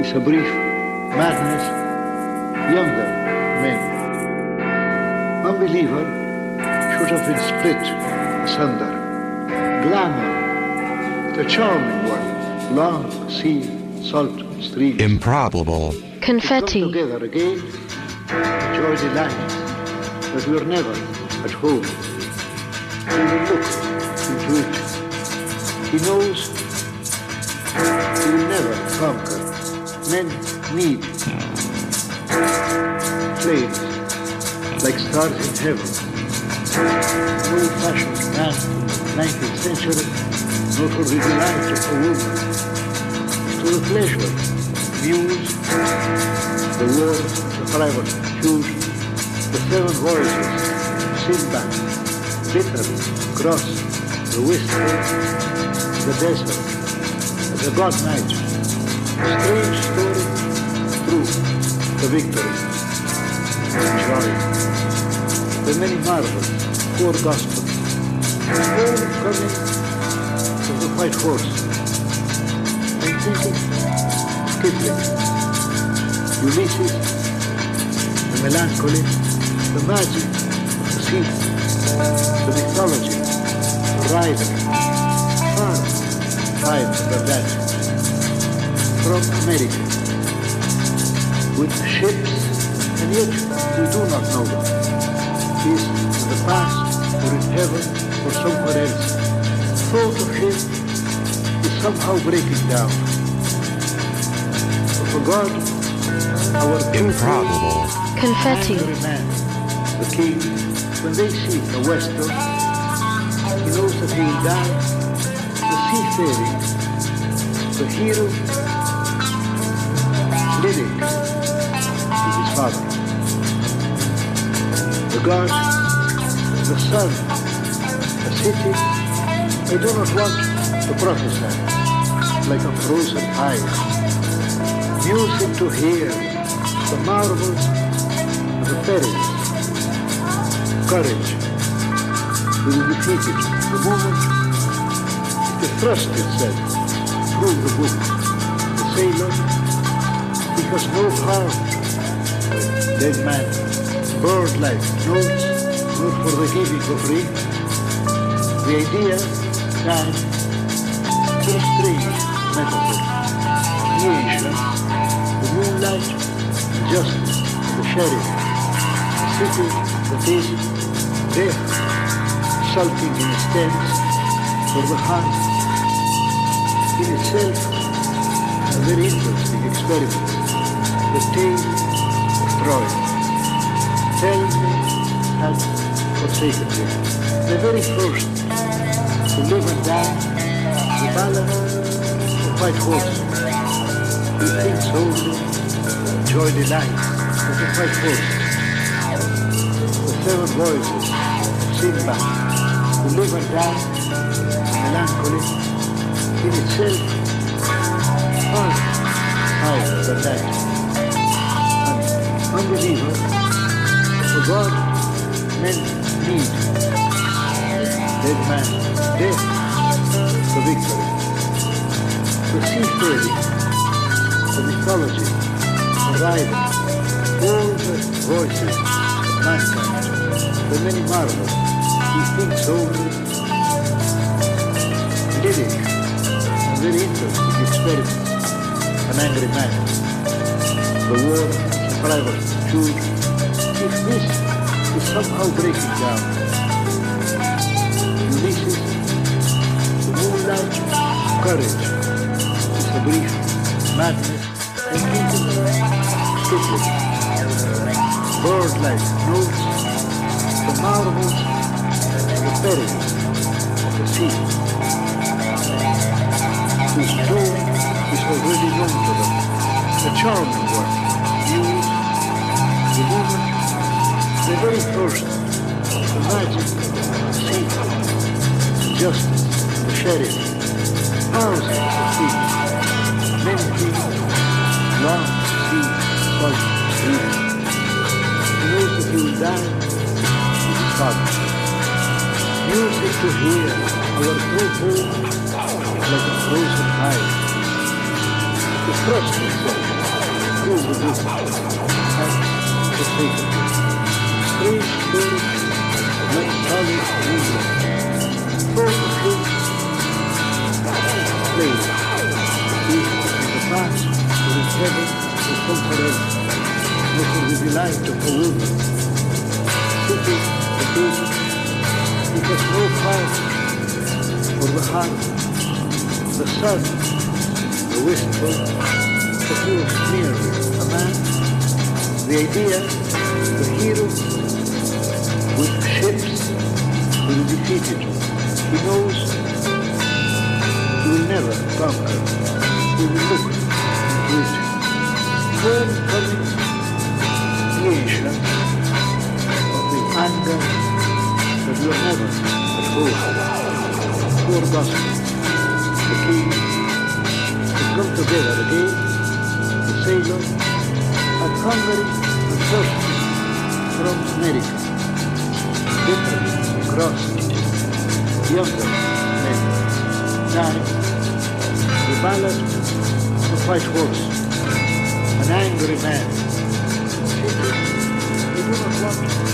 is a brief madness, younger men. Unbeliever should have been split asunder. Glamour, the charming one, long sea, salt streams. Improbable. Come Confetti. together again, joy delight, but we're never at home. He will look into it. He knows he will never conquer. Men need flames like stars in heaven. No old-fashioned man from the 19th century, not for the delight of a woman, to the pleasure, muse, the world, the private huge, the seven voices, Sinbad, bitter, cross, the wistful, the desert, the god night, strange story, true, the victory, the joy, the many marvels, four gospels, all coming from the white horse. I'm thinking Kipling, Ulysses, the melancholy, the magic, the sea, the mythology, the rider, far, five than that, from America, with ships, and yet we do not know them. Is in the past, or in heaven, or somewhere else. Thought of him is somehow breaking down. For God, our true Improbable. Confetti. Every man, the king, when they see a western, he knows that he will die the seafaring, the hero, lyric to his father. The the sun, the city, I do not want to prophesy like a frozen eye. Music to hear, the marvels of the perils, courage, we will defeat it. The moment it thrust itself through the book. The sailor, he no heart. Dead man, bird life, notes, not for the giving for free. The idea died to a strange metaphor. Creation, uh, the moonlight, justice, the sheriff, city that is death, sulking in the stands for the heart. In itself, a very interesting experiment. The of Troy. Tell me had forsaken him. The very first to live and die, the balance, the white horse. He thinks only joy delight of the white horse the seven voices, Sinbad, who live and die, melancholy, in itself, far higher than that. An unbeliever, for God, men need dead man, death, the victory. The seafaring, the mythology, the rider, all the voices of mankind, the many marvels, he thinks only lyric, a very interesting experiment, an angry man, the war, the Jude, if this is somehow breaking down, Ulysses, the moonlight, courage, is a brief madness, and thinking Kipling, bird-like notes, the marvels, the perils of the sea, whose tone is already known to them, the charming very first, the magic, the sea, justice, the sheriff, thousands of things, many things, long sea, streams. He knows that he will die his father. Music to hear our home like a frozen ice. to trust himself through the book and to take it. The the the the the the sun, the wistful, but he was a man. The idea, the hero, with ships, will defeat it. He knows he will never conquer. He will look into it. Homecoming creation of the anger that you never at. Poor gospel. The king to come together again, the sailor, hungry and from America, bitterly crossed, younger men, dying, the ballad of white horse, an angry man, simply, they do not want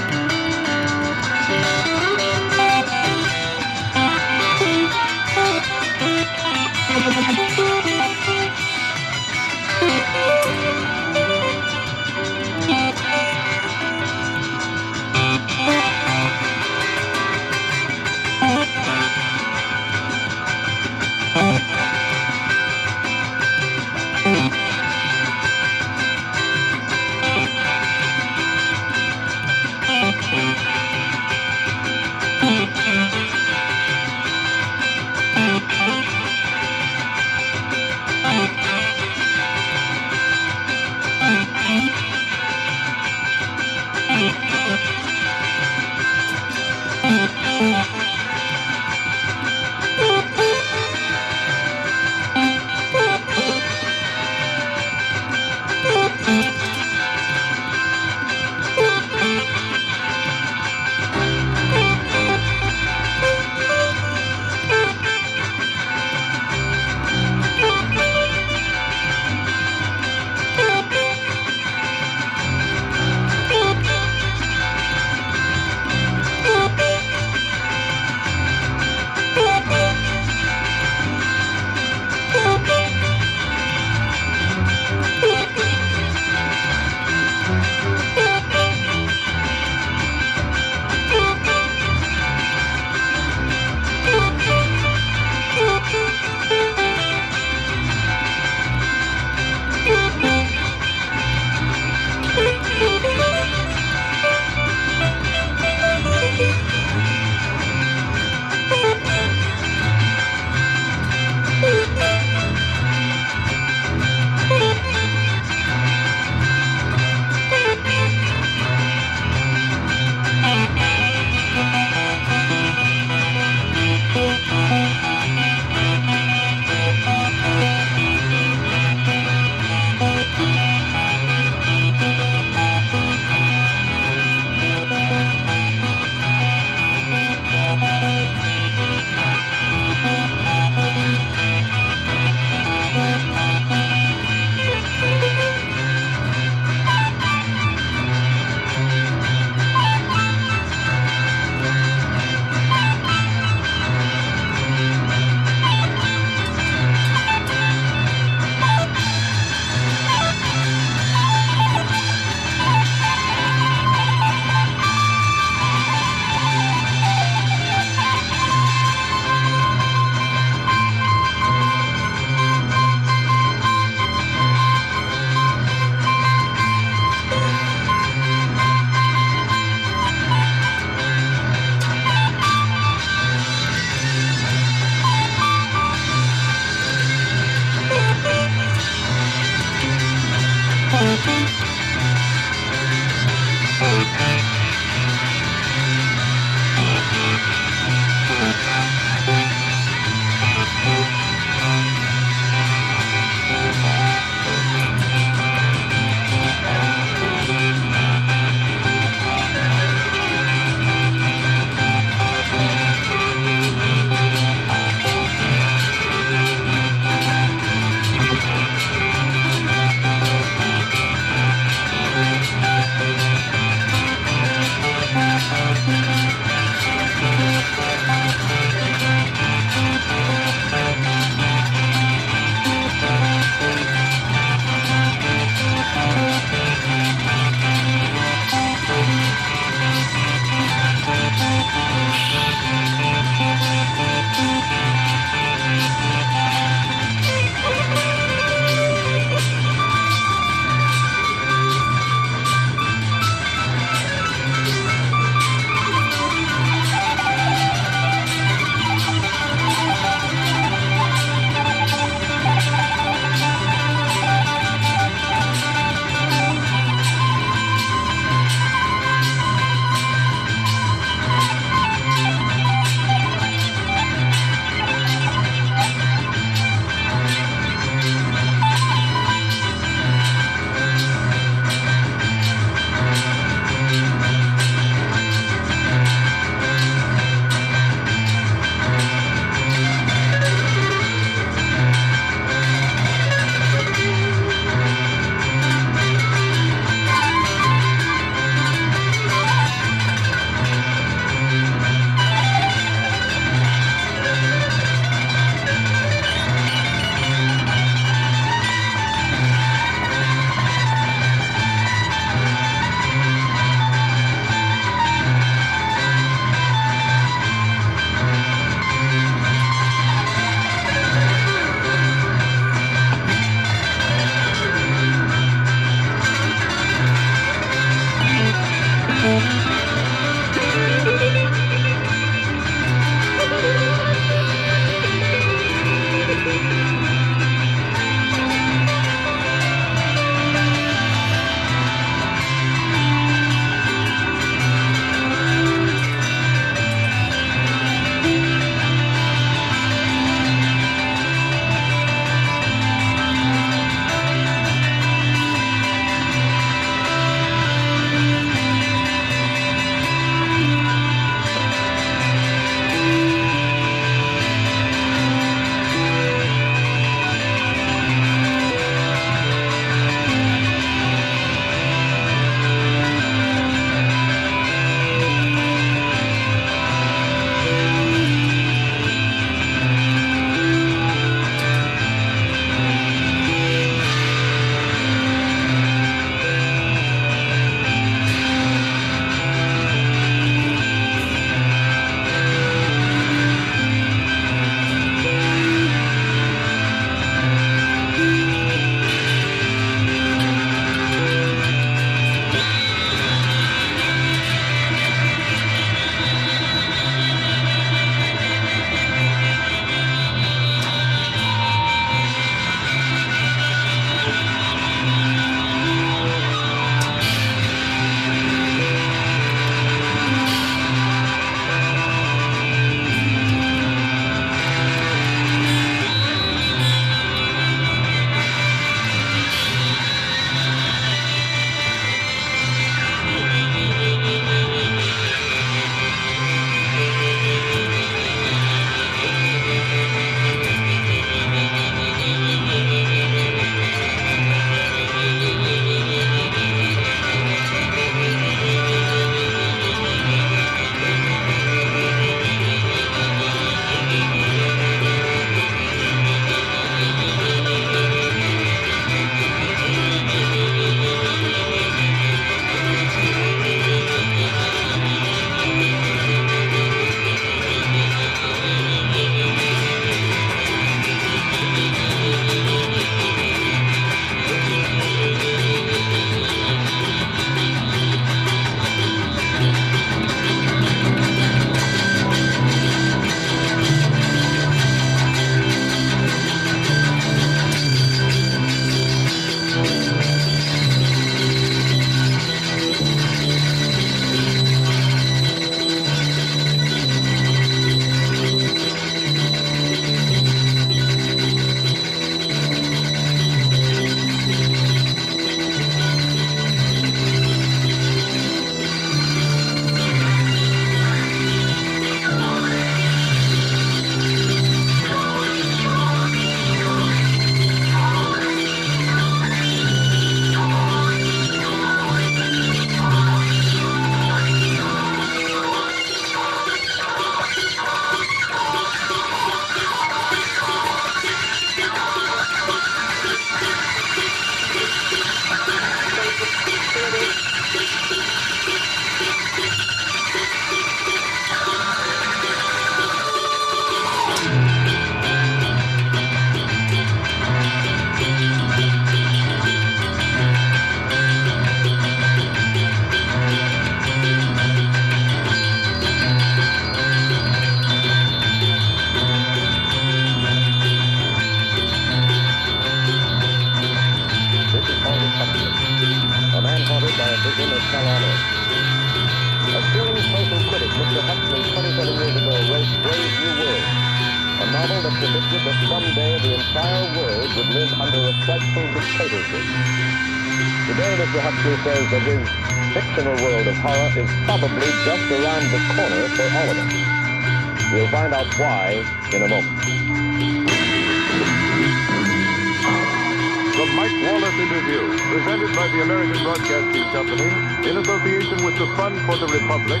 Company in association with the Fund for the Republic,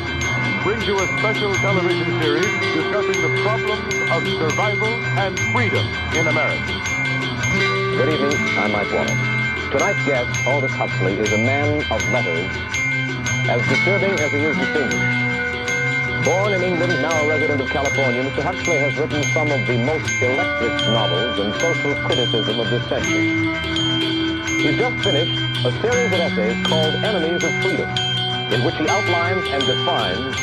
brings you a special television series discussing the problems of survival and freedom in America. Good evening. I'm Mike Wallace. Tonight's guest, Aldous Huxley, is a man of letters, as disturbing as he is distinguished. Born in England, now a resident of California, Mr. Huxley has written some of the most electric novels and social criticism of this century. He's just finished a series of essays called Enemies of Freedom, in which he outlines and defines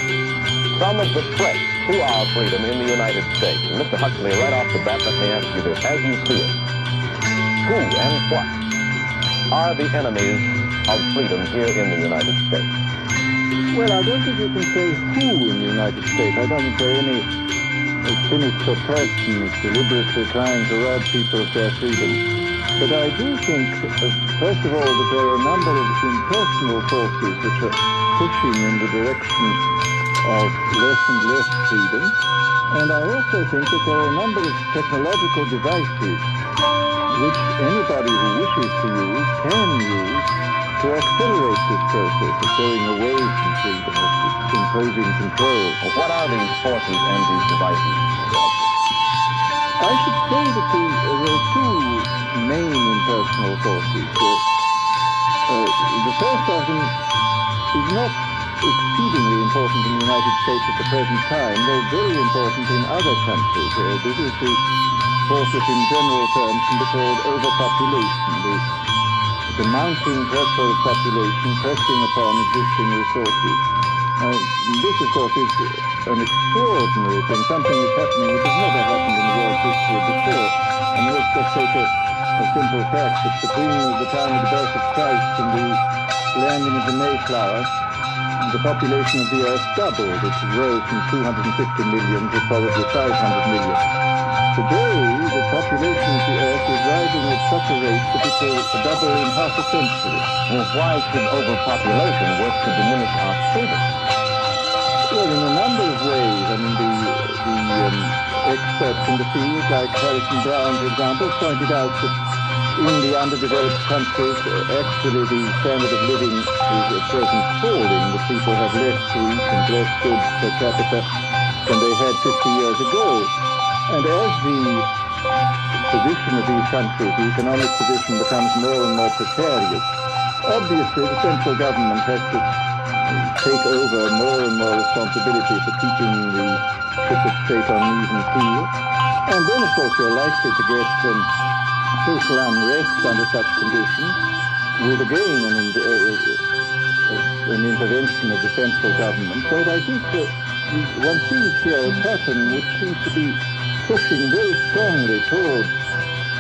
some of the threats to our freedom in the United States. And Mr. Huxley, right off the bat, let me ask you this. As you see it, who and what are the enemies of freedom here in the United States? Well, I don't think you can say who in the United States. I don't think there are any sinister persons deliberately trying to rob people of their freedom. But I do think, uh, first of all, that there are a number of impersonal forces which are pushing in the direction of less and less freedom. And I also think that there are a number of technological devices which anybody who wishes to use can use to accelerate this process of going away from freedom, of imposing control. Well, what are these forces and these devices? I should say that uh, there are two main impersonal forces. Uh, the first of them is not exceedingly important in the United States at the present time, though very important in other countries. Uh, this is the force that in general terms can be called overpopulation, the, the mounting pressure of population pressing upon existing resources. Uh, this, of course, is an extraordinary thing, something that's happening which has never happened in the world's history before. Mean, let's just take a, simple fact that between the time of the birth of Christ and the landing of the Mayflower, the population of the Earth doubled. It rose from 250 million to probably 500 million. Today, the population of the Earth is rising at such a rate that it will double in half a century. Well, why should overpopulation work to diminish our freedom? Ways. I mean, the, the um, experts in the field, like Harrison Brown, for example, pointed out that in the underdeveloped countries, actually the standard of living is at present falling. The people have less to eat and less goods per capita than they had 50 years ago. And as the position of these countries, the economic position becomes more and more precarious, obviously the central government has to take over more and more responsibility for keeping the ship of state on even keel. And then, of course, you're likely to get um, social unrest under such conditions, with again an, uh, uh, an intervention of the central government. But I think that one sees here a pattern which seems to be pushing very strongly towards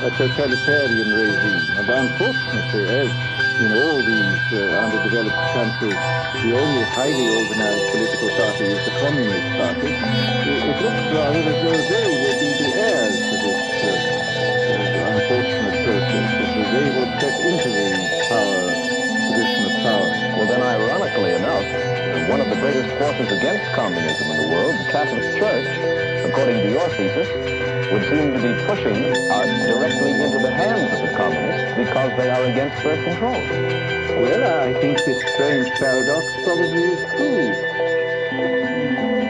a totalitarian regime. And unfortunately, as in all these uh, underdeveloped countries, the only highly organized political party is the Communist Party. It, it looks rather as though they will be the heirs to this uh, uh, unfortunate process, because they will step into the power, position of power. Well, then, ironically enough, one of the greatest forces against communism in the world, the Catholic Church, according to your thesis, would seem to be pushing us directly into the hands of the communists because they are against birth control. Well, I think this strange paradox probably is true.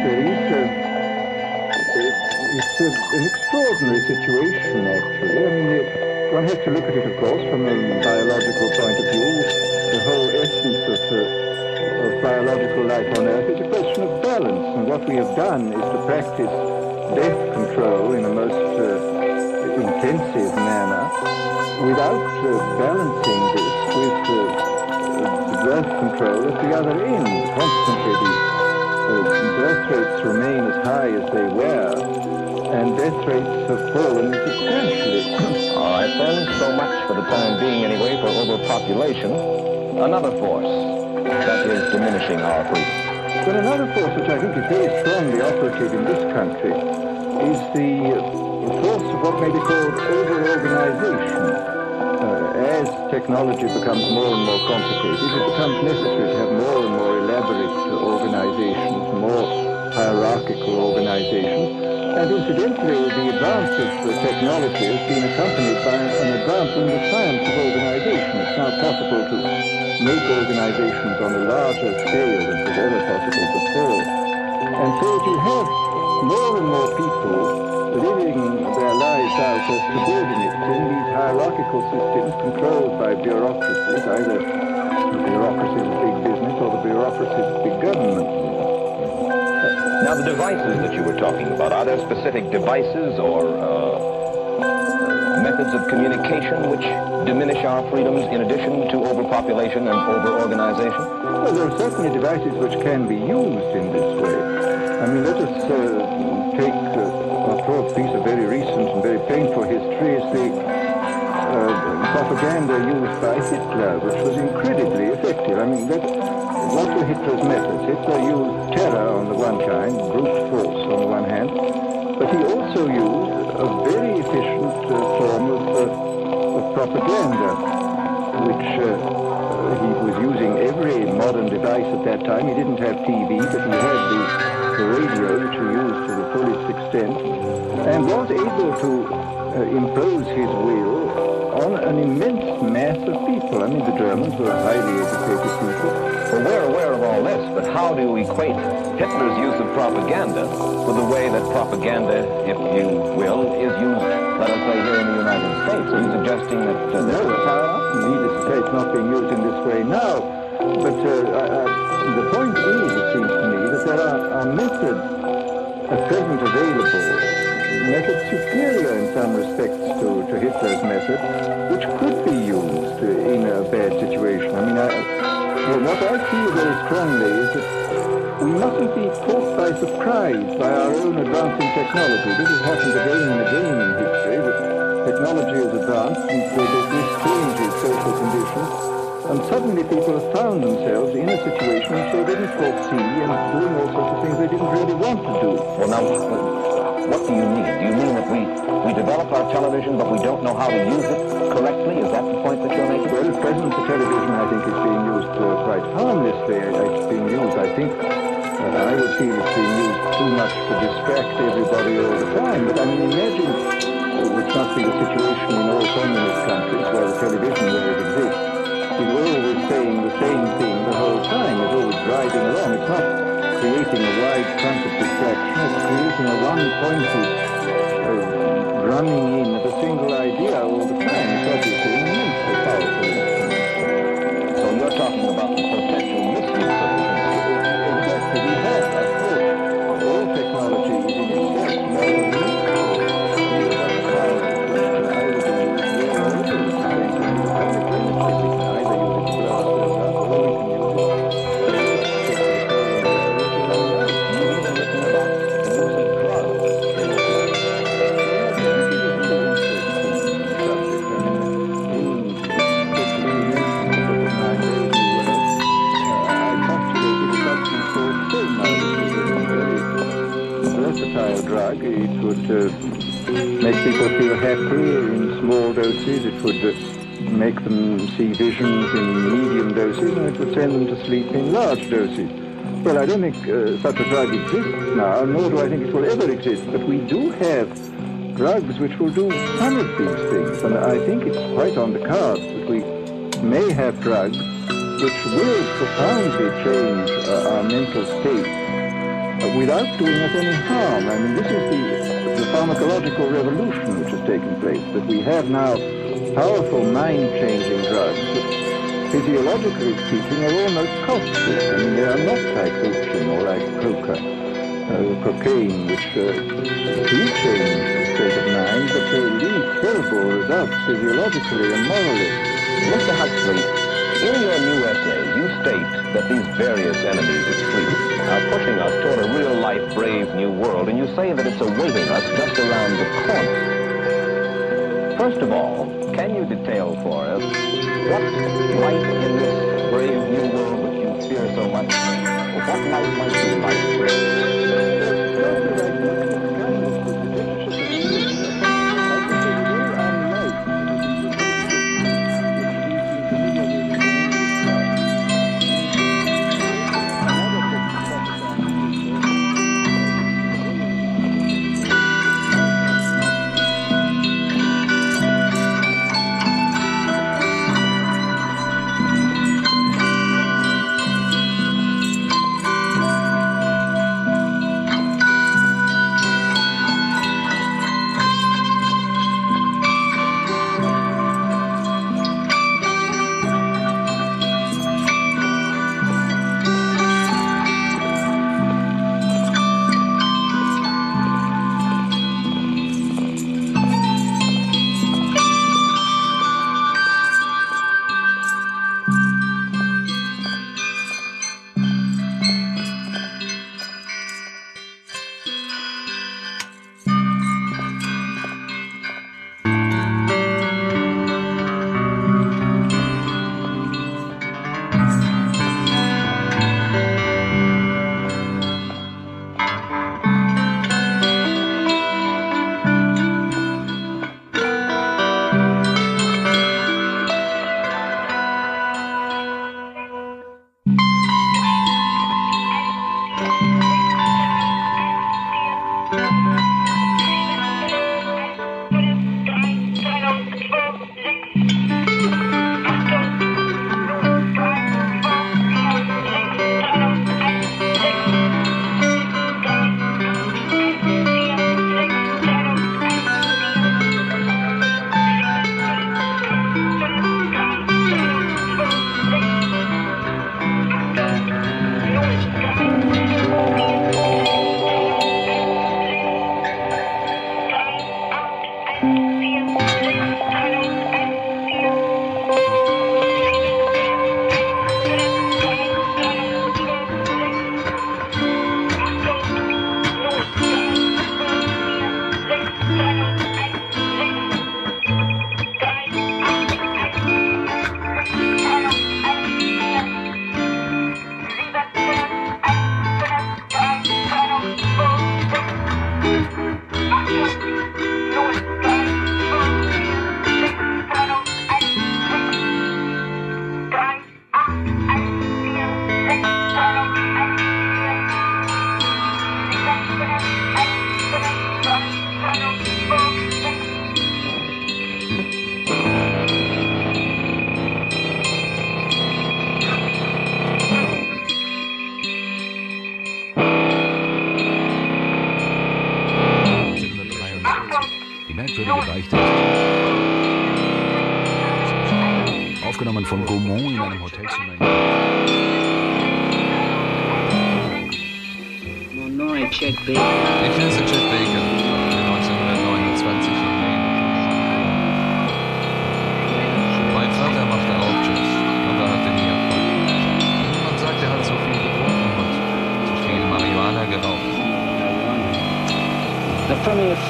There is a, it's a, an extraordinary situation, actually. I mean, it, one has to look at it, of course, from a biological point of view. The whole essence of, uh, of biological life on Earth is a question of balance, and what we have done is to practice death control in a most uh, intensive manner without uh, balancing this with uh, birth control at the other end. Constantly the uh, birth rates remain as high as they were, and death rates have fallen substantially. All right, then, so much for the time being anyway for overpopulation. Another force that is diminishing our freedom. But another force which I think is very strongly operative in this country is the source of what may be called over-organization. Uh, as technology becomes more and more complicated, it becomes necessary to have more and more elaborate organizations, more hierarchical organizations. And incidentally, the advance of technology has been accompanied by an advance in the science of organization. It's now possible to make organizations on a larger scale than was ever possible before. And so you have more and more people living their lives out as subordinates in these hierarchical systems controlled by bureaucracies, either the bureaucracies of big business or the bureaucracies of big government. Now, the devices that you were talking about, are there specific devices or uh, methods of communication which diminish our freedoms in addition to overpopulation and over-organization? Well, there are certainly devices which can be used in this way. I mean, let us uh, take, uh, a piece of very recent and very painful history is the uh, propaganda used by Hitler, which was incredibly effective. I mean, that, what were Hitler's methods? Hitler used terror on the one kind, brute force on the one hand, but he also used a very efficient uh, form of, uh, of propaganda, which uh, he was using every modern device at that time. He didn't have TV, but he had the, the radio, which he used to the fullest extent, and was able to uh, impose his will on an immense mass of people. I mean, the Germans were highly educated people. Well, we're aware of all this, but how do you equate Hitler's use of propaganda with the way that propaganda, if you will, is used, let us say, here in the United States? Are you suggesting that... Uh, no, needless to say, it's not being used in this way now. But uh, uh, the point is, it seems to me, that there are, are methods at present available, methods superior in some respects to, to Hitler's method, which could be used in a bad situation. I mean, I, well, what I feel very strongly is that we mustn't be caught by surprise by our own advancing technology. This has happened again and again in history, that technology has advanced and this changes social conditions, and suddenly people have found themselves in a situation which they didn't foresee and doing all sorts of things they didn't really want to do. Well, now, what do you mean? Do you mean that we, we develop our television, but we don't know how to use it correctly? Is that the point that you're making? Well, at present, the television, I think, is being used uh, quite harmlessly. It's being used, I think, uh, I would feel it's being used too much to distract everybody all the time. But I mean, imagine, uh, which must be the situation in all communist countries where the television, where it exists, is always saying the same thing the whole time. It's always driving along. It's not creating a wide creating a one-pointed running in of a single idea all the time. So you're talking about the potential misuse people feel happy in small doses. It would uh, make them see visions in medium doses, and it would send them to sleep in large doses. Well, I don't think uh, such a drug exists now, nor do I think it will ever exist. But we do have drugs which will do some of these things, and I think it's quite on the cards that we may have drugs which will profoundly change uh, our mental state uh, without doing us any harm. I mean, this is the, the pharmacological revolution which has taken place, that we have now powerful mind-changing drugs that, physiologically speaking, are almost costly. I mean, they are not like opium or like coca, uh, cocaine, which uh, do change the state of mind, but they leave terrible results physiologically and morally. Mr. Huxley, in your new essay, you state that these various enemies of freedom are pushing us toward a real-life, brave new world, and you say that it's awaiting us just around the corner. First of all, can you detail for us what light in this brave new world that you fear so much, what light might be like?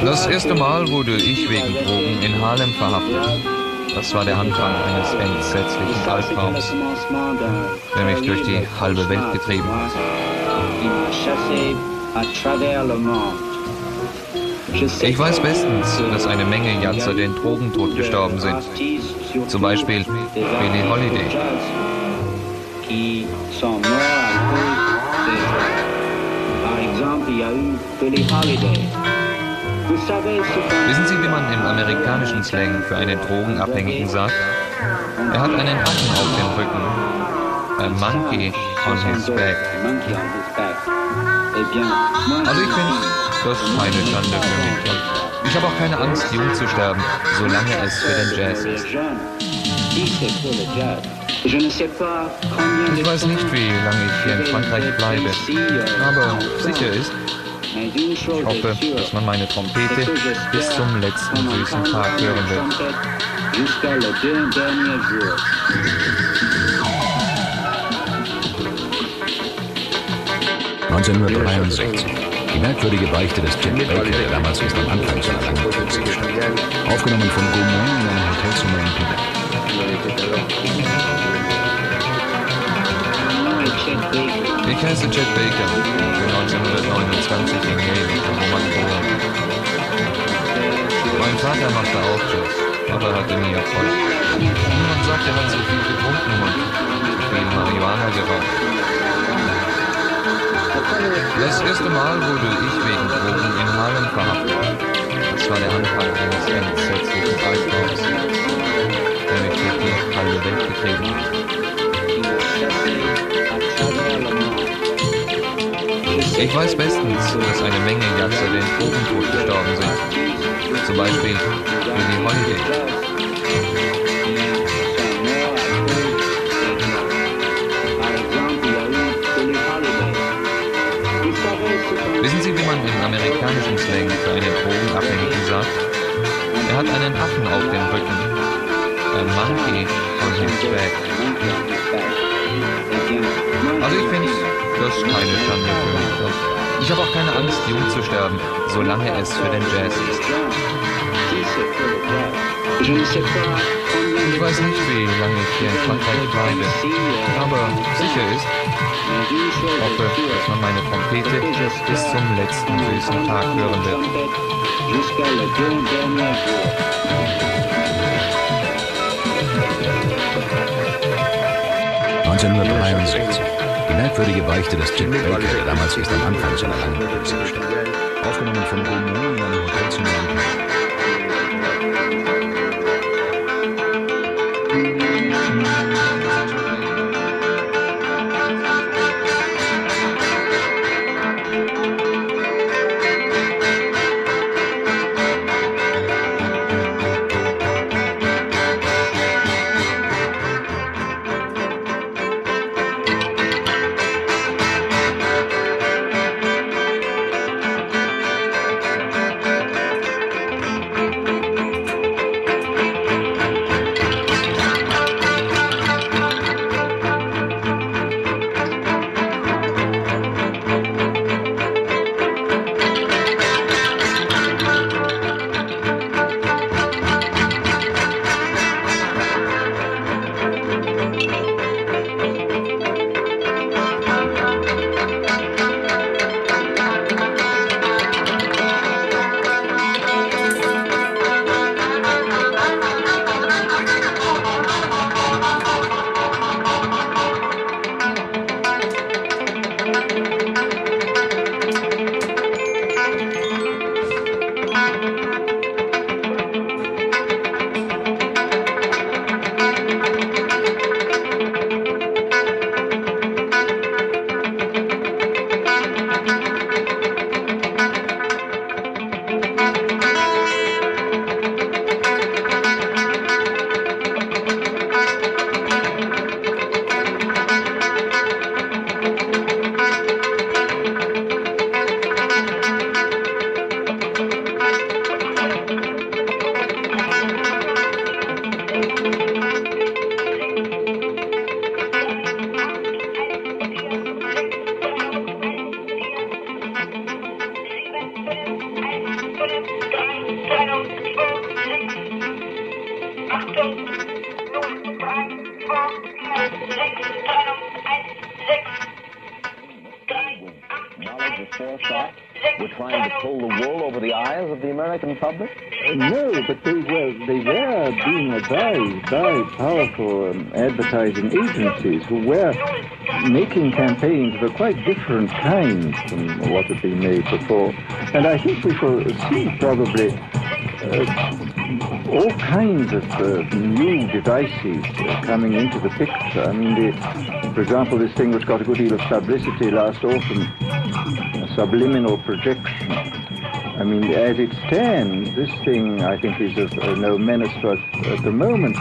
Das erste Mal wurde ich wegen Drogen in Harlem verhaftet. Das war der Anfang eines entsetzlichen Albtraums, der mich durch die halbe Welt getrieben hat. Ich weiß bestens, dass eine Menge Jatzer den Drogentod gestorben sind. Zum Beispiel Billie Holiday. Par Holiday. Wissen Sie, wie man im amerikanischen Slang für einen Drogenabhängigen sagt? Er hat einen Affen auf dem Rücken. A monkey on his back. Also ich finde, das ist keine Schande für mich. Ich habe auch keine Angst, jung zu sterben, solange es für den Jazz ist. Ich weiß nicht, wie lange ich hier in Frankreich bleibe, aber sicher ist, ich hoffe, dass man meine Trompete bis zum letzten süßen Tag hören wird. trompette Jusqu'à le deux dernier jour. 1963. Die merkwürdige Beichte des Chet Baker, der damals erst am Anfang seiner langen Tournee stand. Aufgenommen von Gaumont in einem Hotelzimmer in Quebec. Nom est Chet Baker. Bin 1929 in Yale, Roman geboren. Mein Vater machte auch Jazz, aber hatte nie Erfolg. Niemand sagt, er hat so viel getrunken und viel Marihuana geraucht. Das erste Mal wurde ich wegen Drogen in Harlem verhaftet. Das war der Anfang eines entsetzlichen Albtraums, der mich durch die halbe Welt getrieben hat. Ich weiß bestens, dass eine Menge Jatzer den Drogentod gestorben sind. Zum Beispiel Billie Holiday. Wissen Sie, wie man im amerikanischen Slang für einen Drogenabhängigen sagt? Er hat einen Affen auf dem Rücken. A monkey on his back. Also ich finde, das ist keine Schande für mich. Ich habe auch keine Angst, jung zu sterben, solange es für den Jazz ist. Ich weiß nicht, wie lange ich hier in Frankreich bleibe, aber sicher ist, ich hoffe, dass man meine Trompete bis zum letzten süßen Tag hören wird. 1963. Die merkwürdige Beichte des Chet Baker, der damals erst am Anfang seiner langen Tournee stand. Aufgenommen von Gaumont in einem Hotelzimmer advertising agencies who were making campaigns of a quite different kind from what had been made before. And I think we shall see probably uh, all kinds of uh, new devices uh, coming into the picture. I mean, the, for example, this thing which got a good deal of publicity last autumn, subliminal projection. I mean, as it stands, this thing I think is of uh, no menace to us at the moment.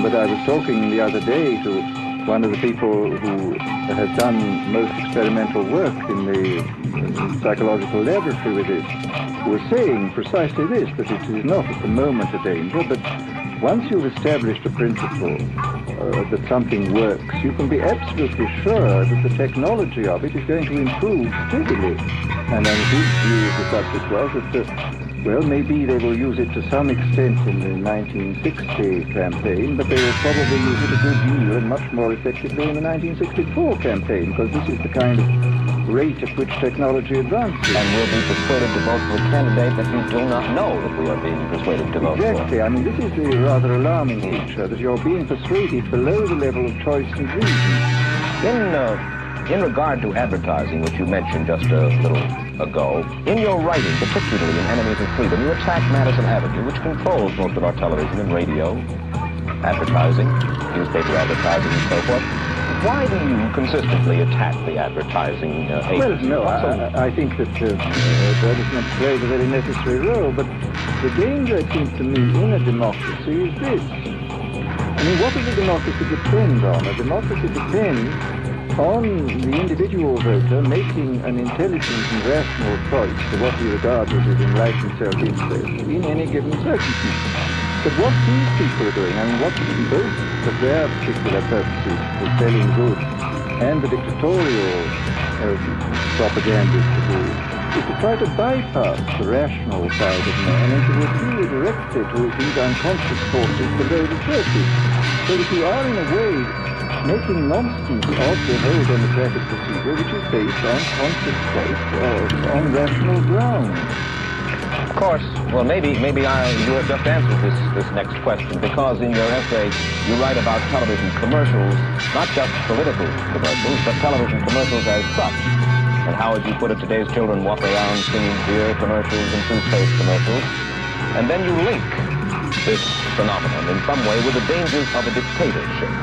But I was talking the other day to one of the people who has done most experimental work in the psychological laboratory with it, was saying precisely this, that it is not at the moment a danger, but once you've established a principle uh, that something works, you can be absolutely sure that the technology of it is going to improve steadily. And then his view of the subject was that, well, maybe they will use it to some extent in the 1960 campaign, but they will probably use it a good deal and much more effectively in the 1964 campaign, because this is the kind of rate at which technology advances. And we'll be persuaded to vote for a candidate that we do not know that we are being persuaded to vote Exactly. for. I mean, this is the rather alarming feature, that you're being persuaded below the level of choice and reason. In, uh, in regard to advertising, which you mentioned just a little ago, in your writing, particularly in Enemies of Freedom, you attack Madison Avenue, which controls most of our television and radio, advertising, newspaper advertising, and so forth. Why do you consistently attack the advertising uh, Well, no, I, I think that uh, plays a very necessary role, but the danger, it seems to me, in a democracy is this. I mean, what does a democracy depend on? A democracy depends on the individual voter making an intelligent and rational choice for what he regards as his enlightened self-interest in any given circumstance. But what these people are doing, I mean, what both for their particular purposes, for selling goods, and the dictatorial uh, propagandists do, is to try to bypass the rational side of man and to appeal directly to these unconscious forces below the surface. So that you are, in a way, making nonsense of the whole democratic procedure, which is based on conscious choice or on rational grounds. Of course. Well, maybe maybe I, you have just answered this, this next question because in your essay you write about television commercials, not just political commercials, but television commercials as such. And how, as you put it, today's children walk around singing beer commercials and toothpaste commercials. And then you link this phenomenon in some way with the dangers of a dictatorship.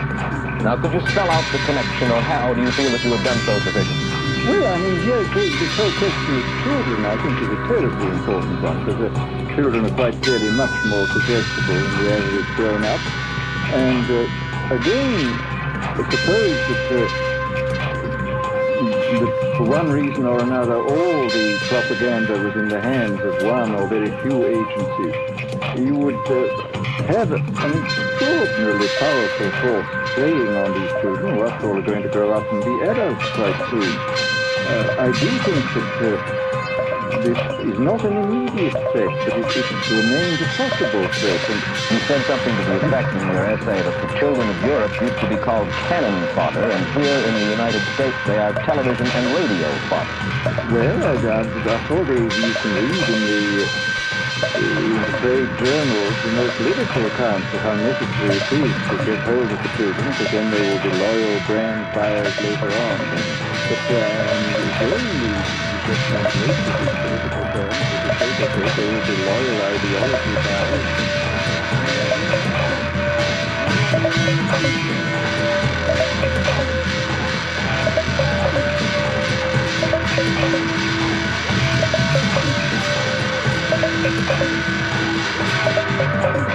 Now, could you spell out the connection, or how do you feel that you have done so sufficiently? Well, I mean, the whole question of children, I think, is a terribly important one, because children are quite clearly much more suggestible than the average grown-up. And uh, again, suppose that, uh, that for one reason or another, all the propaganda was in the hands of one or very few agencies. You would uh, have an extraordinarily powerful force playing on these children, who after all are going to grow up and be adults quite soon. Uh, I do think that uh, this is not an immediate threat, but it, it remains a possible threat. And You said something to the effect in your essay that the children of Europe used to be called cannon fodder, and here in the United States they are television and radio fodder. well, I, I, that's all they, you can read the, in the trade journals the most lyrical accounts of how necessary it is to get hold of the children, because then they will be loyal brand buyers later on. But uh, again, the just translate this in political terms, it is so that they will be loyal ideology buyers. Thank you.